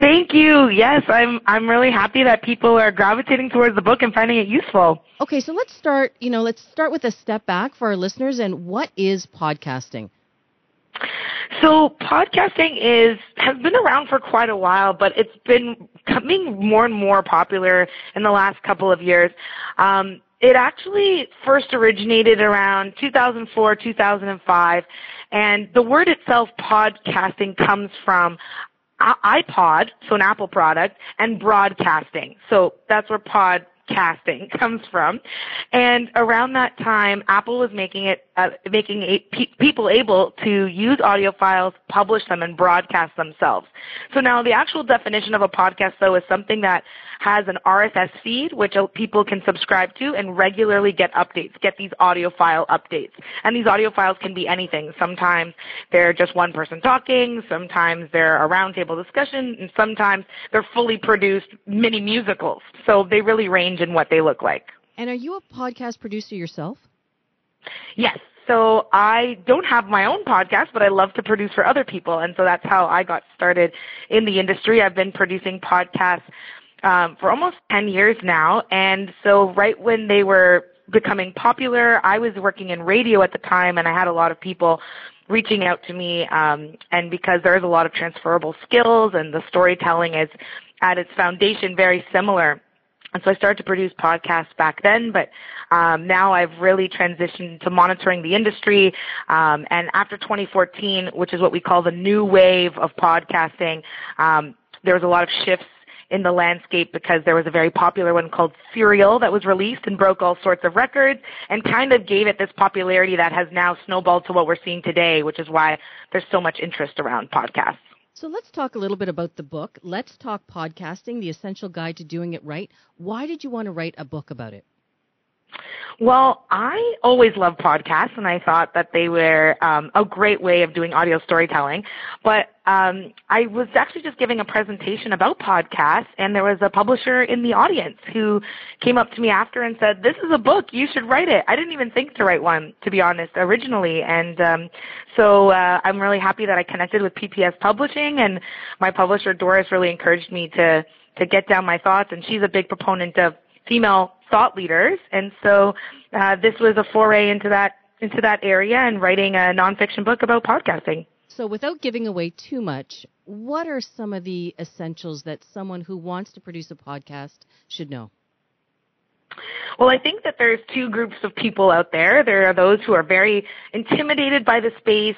Thank you. Yes, I'm I'm really happy that people are gravitating towards the book and finding it useful. Okay, so let's start, you know, let's start with a step back for our listeners and what is podcasting? So podcasting is has been around for quite a while, but it's been becoming more and more popular in the last couple of years. Um, it actually first originated around 2004, 2005, and the word itself, podcasting, comes from iPod, so an Apple product, and broadcasting. So that's where podcasting comes from. And around that time, Apple was making it, uh, making a, pe- people able to use audio files, publish them, and broadcast themselves. So now the actual definition of a podcast, though, is something that has an RSS feed, which uh, people can subscribe to and regularly get updates, get these audio file updates. And these audio files can be anything. Sometimes they're just one person talking, sometimes they're a roundtable discussion, and sometimes they're fully produced mini musicals. So they really range in what they look like. And are you a podcast producer yourself? Yes. So I don't have my own podcast, but I love to produce for other people, and so that's how I got started in the industry. I've been producing podcasts um, for almost 10 years now, and so right when they were becoming popular, I was working in radio at the time, and I had a lot of people reaching out to me, um, and because there's a lot of transferable skills, and the storytelling is at its foundation very similar. And so I started to produce podcasts back then, but um, now I've really transitioned to monitoring the industry. Um, and after 2014, which is what we call the new wave of podcasting, um, there was a lot of shifts in the landscape because there was a very popular one called Serial that was released and broke all sorts of records and kind of gave it this popularity that has now snowballed to what we're seeing today, which is why there's so much interest around podcasts. So let's talk a little bit about the book. Let's talk podcasting, the essential guide to doing it right. Why did you want to write a book about it? Well, I always loved podcasts, and I thought that they were um, a great way of doing audio storytelling. But um, I was actually just giving a presentation about podcasts, and there was a publisher in the audience who came up to me after and said, "This is a book. You should write it." I didn't even think to write one, to be honest, originally, and um, so uh, I'm really happy that I connected with PPS Publishing, and my publisher Doris really encouraged me to to get down my thoughts, and she's a big proponent of female thought leaders, and so uh, this was a foray into that into that area and writing a nonfiction book about podcasting. So, without giving away too much, what are some of the essentials that someone who wants to produce a podcast should know? Well, I think that there's two groups of people out there. There are those who are very intimidated by the space.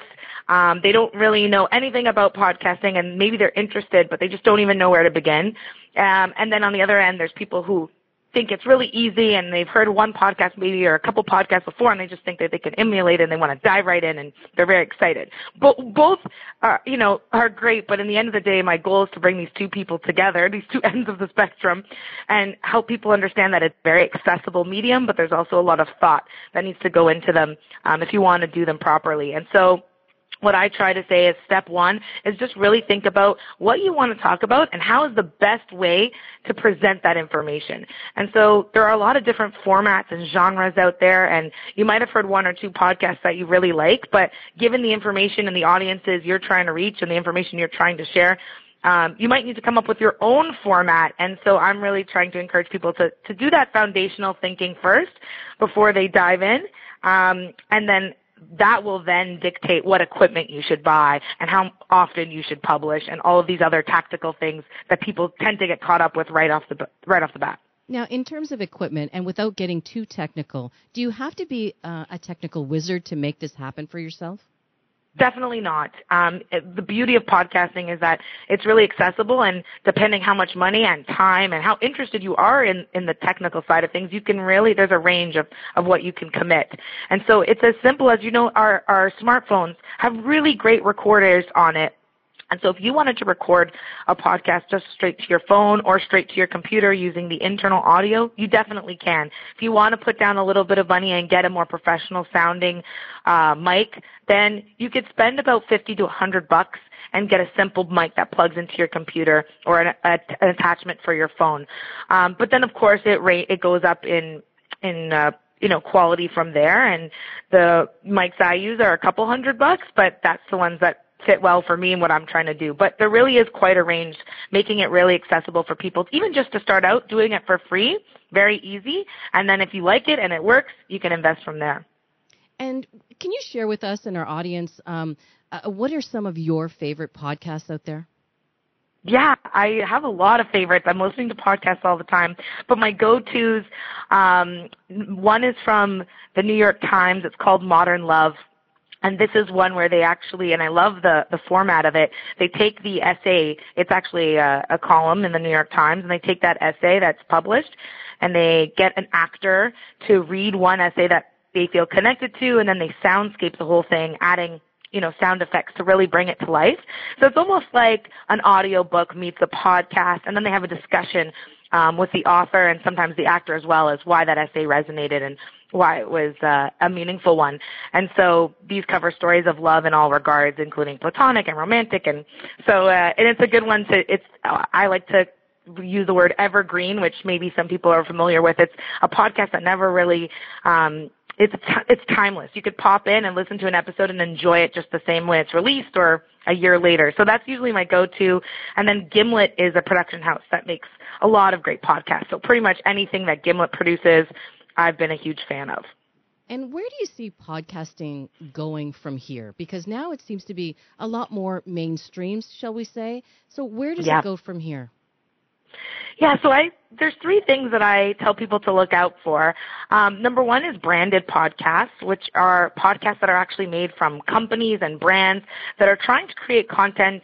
Um, they don't really know anything about podcasting, and maybe they're interested, but they just don't even know where to begin. Um, and then on the other end, there's people who think it's really easy and they've heard one podcast maybe or a couple podcasts before and they just think that they can emulate it and they want to dive right in and they're very excited. But both are, you know, are great, but in the end of the day, my goal is to bring these two people together, these two ends of the spectrum and help people understand that it's a very accessible medium, but there's also a lot of thought that needs to go into them um, if you want to do them properly. And so what I try to say is step one is just really think about what you want to talk about and how is the best way to present that information. And so there are a lot of different formats and genres out there and you might have heard one or two podcasts that you really like, but given the information and the audiences you're trying to reach and the information you're trying to share, um, you might need to come up with your own format. And so I'm really trying to encourage people to, to do that foundational thinking first before they dive in. Um, and then that will then dictate what equipment you should buy and how often you should publish and all of these other tactical things that people tend to get caught up with right off the right off the bat. Now, in terms of equipment, and without getting too technical, do you have to be uh, a technical wizard to make this happen for yourself? Definitely not. Um, it, the beauty of podcasting is that it's really accessible, and depending how much money and time and how interested you are in, in the technical side of things, you can really there's a range of of what you can commit. And so it's as simple as you know our our smartphones have really great recorders on it and so if you wanted to record a podcast just straight to your phone or straight to your computer using the internal audio, you definitely can. If you want to put down a little bit of money and get a more professional sounding uh, mic, then you could spend about 50 to 100 bucks and get a simple mic that plugs into your computer or an, a, an attachment for your phone. Um, but then of course it rate it goes up in in uh, you know quality from there and the mics I use are a couple hundred bucks but that's the ones that fit well for me and what I'm trying to do. But there really is quite a range, making it really accessible for people, even just to start out doing it for free, very easy. And then if you like it and it works, you can invest from there. And can you share with us and our audience um, uh, what are some of your favorite podcasts out there? Yeah, I have a lot of favorites. I'm listening to podcasts all the time, but my go-tos, um, one is from the New York Times. It's called Modern Love and this is one where they actually, and I love the, the format of it, they take the essay, it's actually a, a column in the New York Times, and they take that essay that's published, and they get an actor to read one essay that they feel connected to, and then they soundscape the whole thing, adding you know, sound effects to really bring it to life. So it's almost like an audio book meets a podcast, and then they have a discussion um, with the author and sometimes the actor as well as why that essay resonated and why it was uh, a meaningful one. And so these cover stories of love in all regards, including platonic and romantic. And so, uh, and it's a good one to, it's, I like to use the word evergreen, which maybe some people are familiar with. It's a podcast that never really, um, it's it's timeless. You could pop in and listen to an episode and enjoy it just the same way it's released or a year later. So that's usually my go-to. And then Gimlet is a production house that makes a lot of great podcasts. So pretty much anything that Gimlet produces, I've been a huge fan of. And where do you see podcasting going from here? Because now it seems to be a lot more mainstream, shall we say? So where does yeah. it go from here? Yeah, so I there's three things that I tell people to look out for. Um, number one is branded podcasts, which are podcasts that are actually made from companies and brands that are trying to create content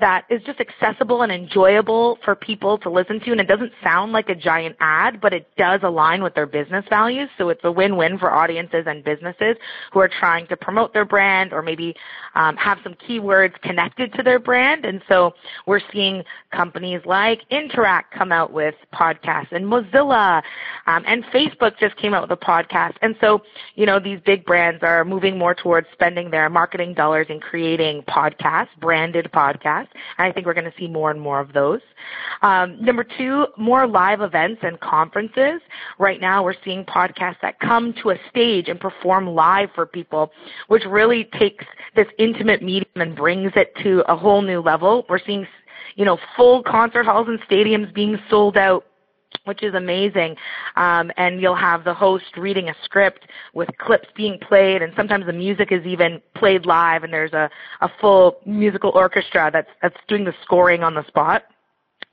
that is just accessible and enjoyable for people to listen to and it doesn't sound like a giant ad but it does align with their business values. So it's a win-win for audiences and businesses who are trying to promote their brand or maybe um, have some keywords connected to their brand. And so we're seeing companies like interact come out with podcasts and mozilla um, and facebook just came out with a podcast. And so you know these big brands are moving more towards spending their marketing dollars in creating podcasts branded podcasts and I think we're going to see more and more of those. Um, number two, more live events and conferences. Right now, we're seeing podcasts that come to a stage and perform live for people, which really takes this intimate medium and brings it to a whole new level. We're seeing, you know, full concert halls and stadiums being sold out which is amazing. Um, and you'll have the host reading a script with clips being played, and sometimes the music is even played live, and there's a, a full musical orchestra that's that's doing the scoring on the spot.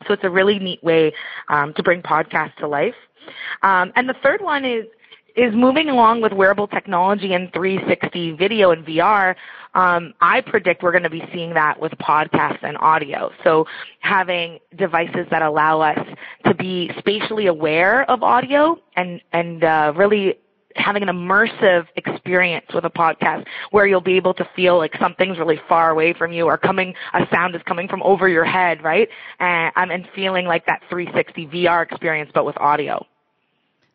So it's a really neat way um, to bring podcasts to life. Um, and the third one is is moving along with wearable technology and 360 video and VR. Um, I predict we're going to be seeing that with podcasts and audio. So having devices that allow us to be spatially aware of audio and and uh, really having an immersive experience with a podcast where you'll be able to feel like something's really far away from you or coming a sound is coming from over your head, right? And and feeling like that 360 VR experience but with audio.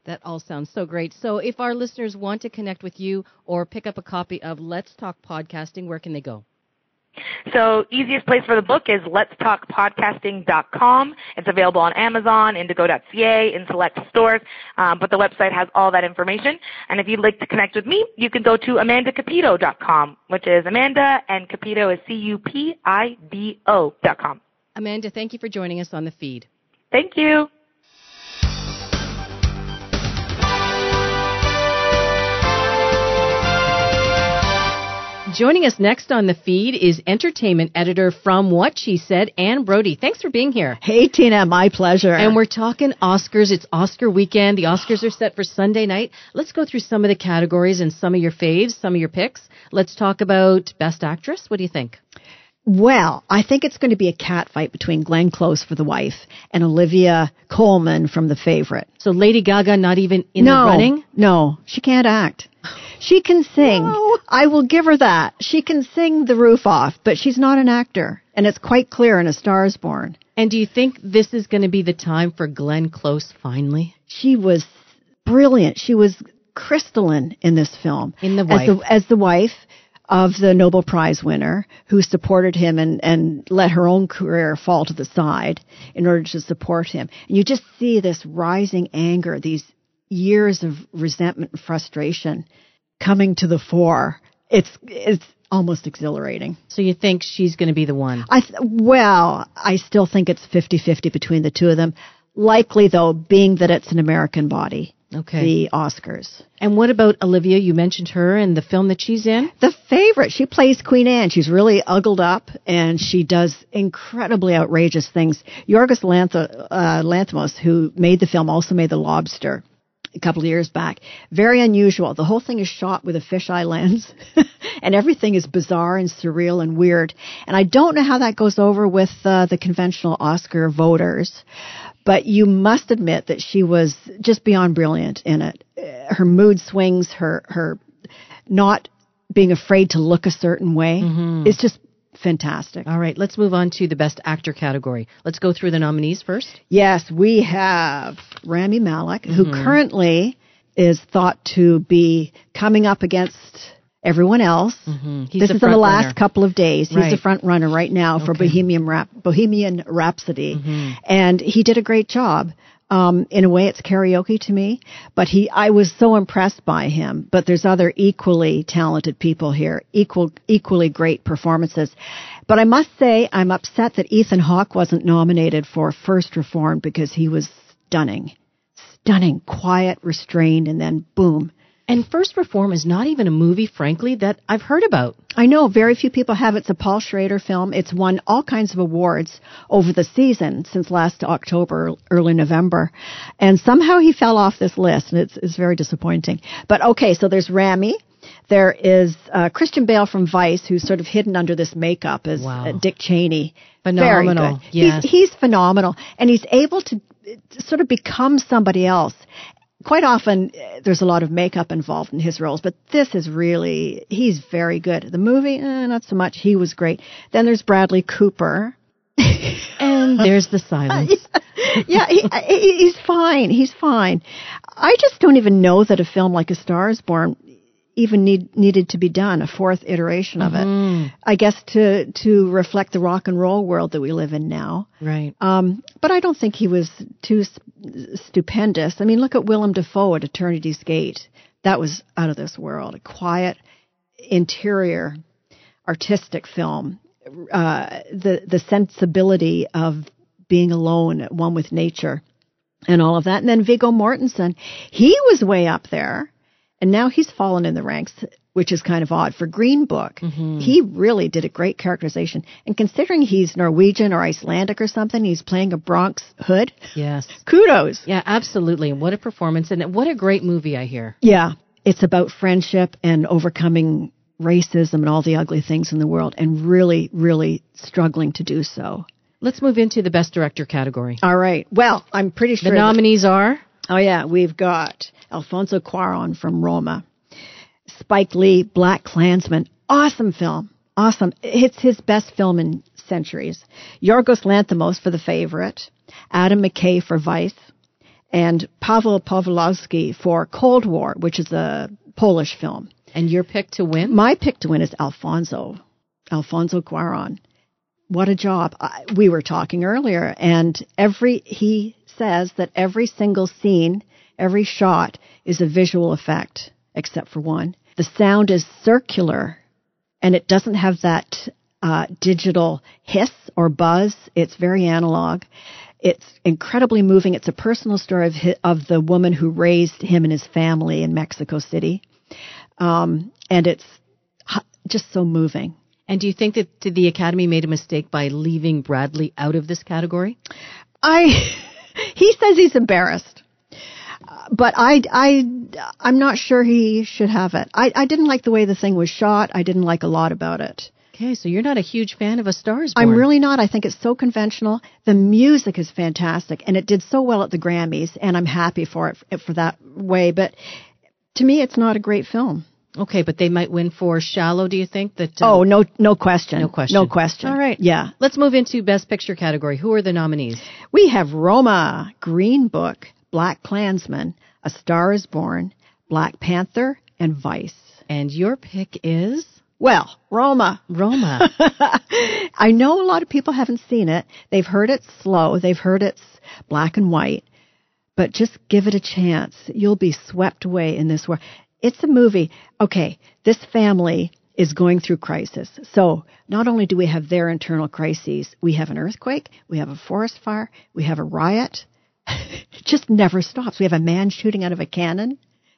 That all sounds so great. So, if our listeners want to connect with you or pick up a copy of Let's Talk Podcasting, where can they go? So easiest place for the book is letstalkpodcasting.com. It's available on Amazon, indigo.ca, in select stores, um, but the website has all that information. And if you'd like to connect with me, you can go to amandacupido.com, which is Amanda, and Cupido is C-U-P-I-D-O dot com. Amanda, thank you for joining us on the feed. Thank you. Joining us next on the feed is entertainment editor from What She Said, Anne Brodie. Thanks for being here. Hey, Tina, my pleasure. And we're talking Oscars. It's Oscar weekend. The Oscars are set for Sunday night. Let's go through some of the categories and some of your faves, some of your picks. Let's talk about Best Actress. What do you think? Well, I think it's going to be a cat fight between Glenn Close for The Wife and Olivia Colman from The Favorite. So Lady Gaga not even in no, the running? No, she can't act. She can sing. I will give her that. She can sing the roof off, but she's not an actor. And it's quite clear in A Star is Born. And do you think this is going to be the time for Glenn Close finally? She was brilliant. She was crystalline in this film. In the as wife. the, as the wife of the Nobel Prize winner who supported him and, and let her own career fall to the side in order to support him. And you just see this rising anger, these years of resentment and frustration coming to the fore. It's, it's almost exhilarating. So you think she's going to be the one? I th- well, I still think it's 50-50 between the two of them. Likely though, being that it's an American body. Okay. The Oscars. And what about Olivia? You mentioned her and the film that she's in. The favorite. She plays Queen Anne. She's really uggled up and she does incredibly outrageous things. Yorgos Lanth- uh, Lanthimos, who made the film, also made The Lobster a couple of years back. Very unusual. The whole thing is shot with a fisheye lens, and everything is bizarre and surreal and weird. And I don't know how that goes over with uh, the conventional Oscar voters, but you must admit that she was just beyond brilliant in it. Uh, Her mood swings, her her not being afraid to look a certain way, Mhm. it's just fantastic. All right, let's move on to the Best Actor category. Let's go through the nominees first. Yes, we have Rami Malek, who Mhm. currently is thought to be coming up against everyone else. Mm-hmm. He's this is in the last runner. couple of days. He's Right. the front runner right now for Bohemian Rap- Bohemian Rhapsody, Mhm. and he did a great job. Um, in a way, it's karaoke to me, but he, I was so impressed by him. But there's other equally talented people here, equal, equally great performances. But I must say, I'm upset that Ethan Hawke wasn't nominated for First Reformed because he was stunning, stunning, quiet, restrained, and then boom. And First Reform is not even a movie, frankly, that I've heard about. I know very few people have. It's a Paul Schrader film. It's won all kinds of awards over the season since last October, early November. And somehow he fell off this list, and it's, it's very disappointing. But okay, so there's Rami. There is uh, Christian Bale from Vice, who's sort of hidden under this makeup as Wow. uh, Dick Cheney. Phenomenal, yes. He's, he's phenomenal, and he's able to uh, sort of become somebody else quite often uh, there's a lot of makeup involved in his roles, but this is really he's very good. The movie, eh, not so much. He was great. Then there's Bradley Cooper. And there's the silence. yeah, he, he- he's fine. He's fine. I just don't even know that a film like A Star Is Born even need, needed to be done, a fourth iteration of it. Mhm. I guess to to reflect the rock and roll world that we live in now. Right. Um, but I don't think he was too st- stupendous. I mean, look at Willem Dafoe at Eternity's Gate. That was out of this world. A quiet, interior, artistic film. Uh, the the sensibility of being alone, at one with nature, and all of that. And then Viggo Mortensen, he was way up there, and now he's fallen in the ranks. which is kind of odd for Green Book. Mm-hmm. He really did a great characterization. And considering he's Norwegian or Icelandic or something, he's playing a Bronx hood. Yes. Kudos. Yeah, absolutely. What a performance. And what a great movie, I hear. Yeah. It's about friendship and overcoming racism and all the ugly things in the world and really, really struggling to do so. Let's move into the Best Director category. All right. Well, I'm pretty sure. The nominees are? Oh, yeah. We've got Alfonso Cuaron from Roma. Spike Lee, Black Klansman. Awesome film. Awesome. It's his best film in centuries. Yorgos Lanthimos for The Favorite. Adam McKay for Vice. And Paweł Pawlikowski for Cold War, which is a Polish film. And your pick to win? My pick to win is Alfonso. Alfonso Cuaron. What a job. I, we were talking earlier and every, he says that every single scene, every shot is a visual effect except for one. The sound is circular and it doesn't have that uh, digital hiss or buzz. It's very analog. It's incredibly moving. It's a personal story of, his, of the woman who raised him and his family in Mexico City. Um, and it's just so moving. And do you think that the Academy made a mistake by leaving Bradley out of this category? I, he says he's embarrassed uh, but I, I, I'm not sure he should have it. I, I didn't like the way the thing was shot. I didn't like a lot about it. Okay, so you're not a huge fan of A Star Is Born. I'm really not. I think it's so conventional. The music is fantastic, and it did so well at the Grammys, and I'm happy for it for that way. But to me, it's not a great film. Okay, but they might win for Shallow. Do you think that? Uh, oh no, no question, no question, no question. All right, yeah. Let's move into Best Picture category. Who are the nominees? We have Roma, Green Book, Black Klansman, A Star is Born, Black Panther, and Vice. And your pick is? Well, Roma. Roma. I know a lot of people haven't seen it. They've heard it's slow. They've heard it's black and white. But just give it a chance. You'll be swept away in this world. It's a movie. Okay, this family is going through crisis. So not only do we have their internal crises, we have an earthquake, we have a forest fire, we have a riot. it just never stops. We have a man shooting out of a cannon.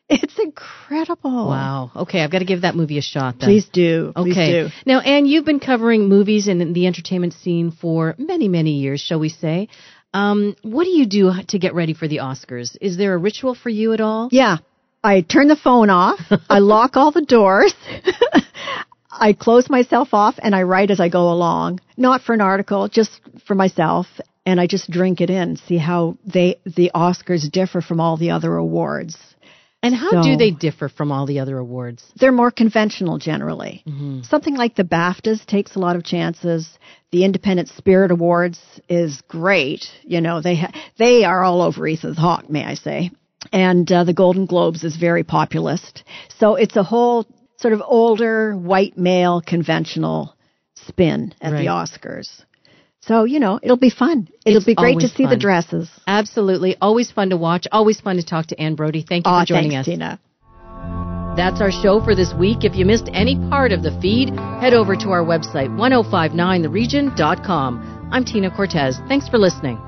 It's incredible. Wow. Okay, I've got to give that movie a shot then. Please do. Please okay. Do. Now, Anne, you've been covering movies and the entertainment scene for many, many years, shall we say. Um, what do you do to get ready for the Oscars? Is there a ritual for you at all? Yeah. I turn the phone off. I lock all the doors. I close myself off and I write as I go along. Not for an article, just for myself. And I just drink it in, see how they, the Oscars differ from all the other awards. And how So- do they differ from all the other awards? They're more conventional generally. Mm-hmm. Something like the BAFTAs takes a lot of chances. The Independent Spirit Awards is great. You know, they ha- they are all over Ethan Hawke, may I say. And uh, the Golden Globes is very populist. So it's a whole sort of older white male conventional spin at Right. the Oscars. So, you know, it'll be fun. It'll It's be great to see the dresses. Absolutely. Always fun to watch. Always fun to talk to Anne Brodie. Thank you Aw, for joining thanks, us. Tina. That's our show for this week. If you missed any part of the feed, head over to our website, 1059theregion.com. I'm Tina Cortez. Thanks for listening.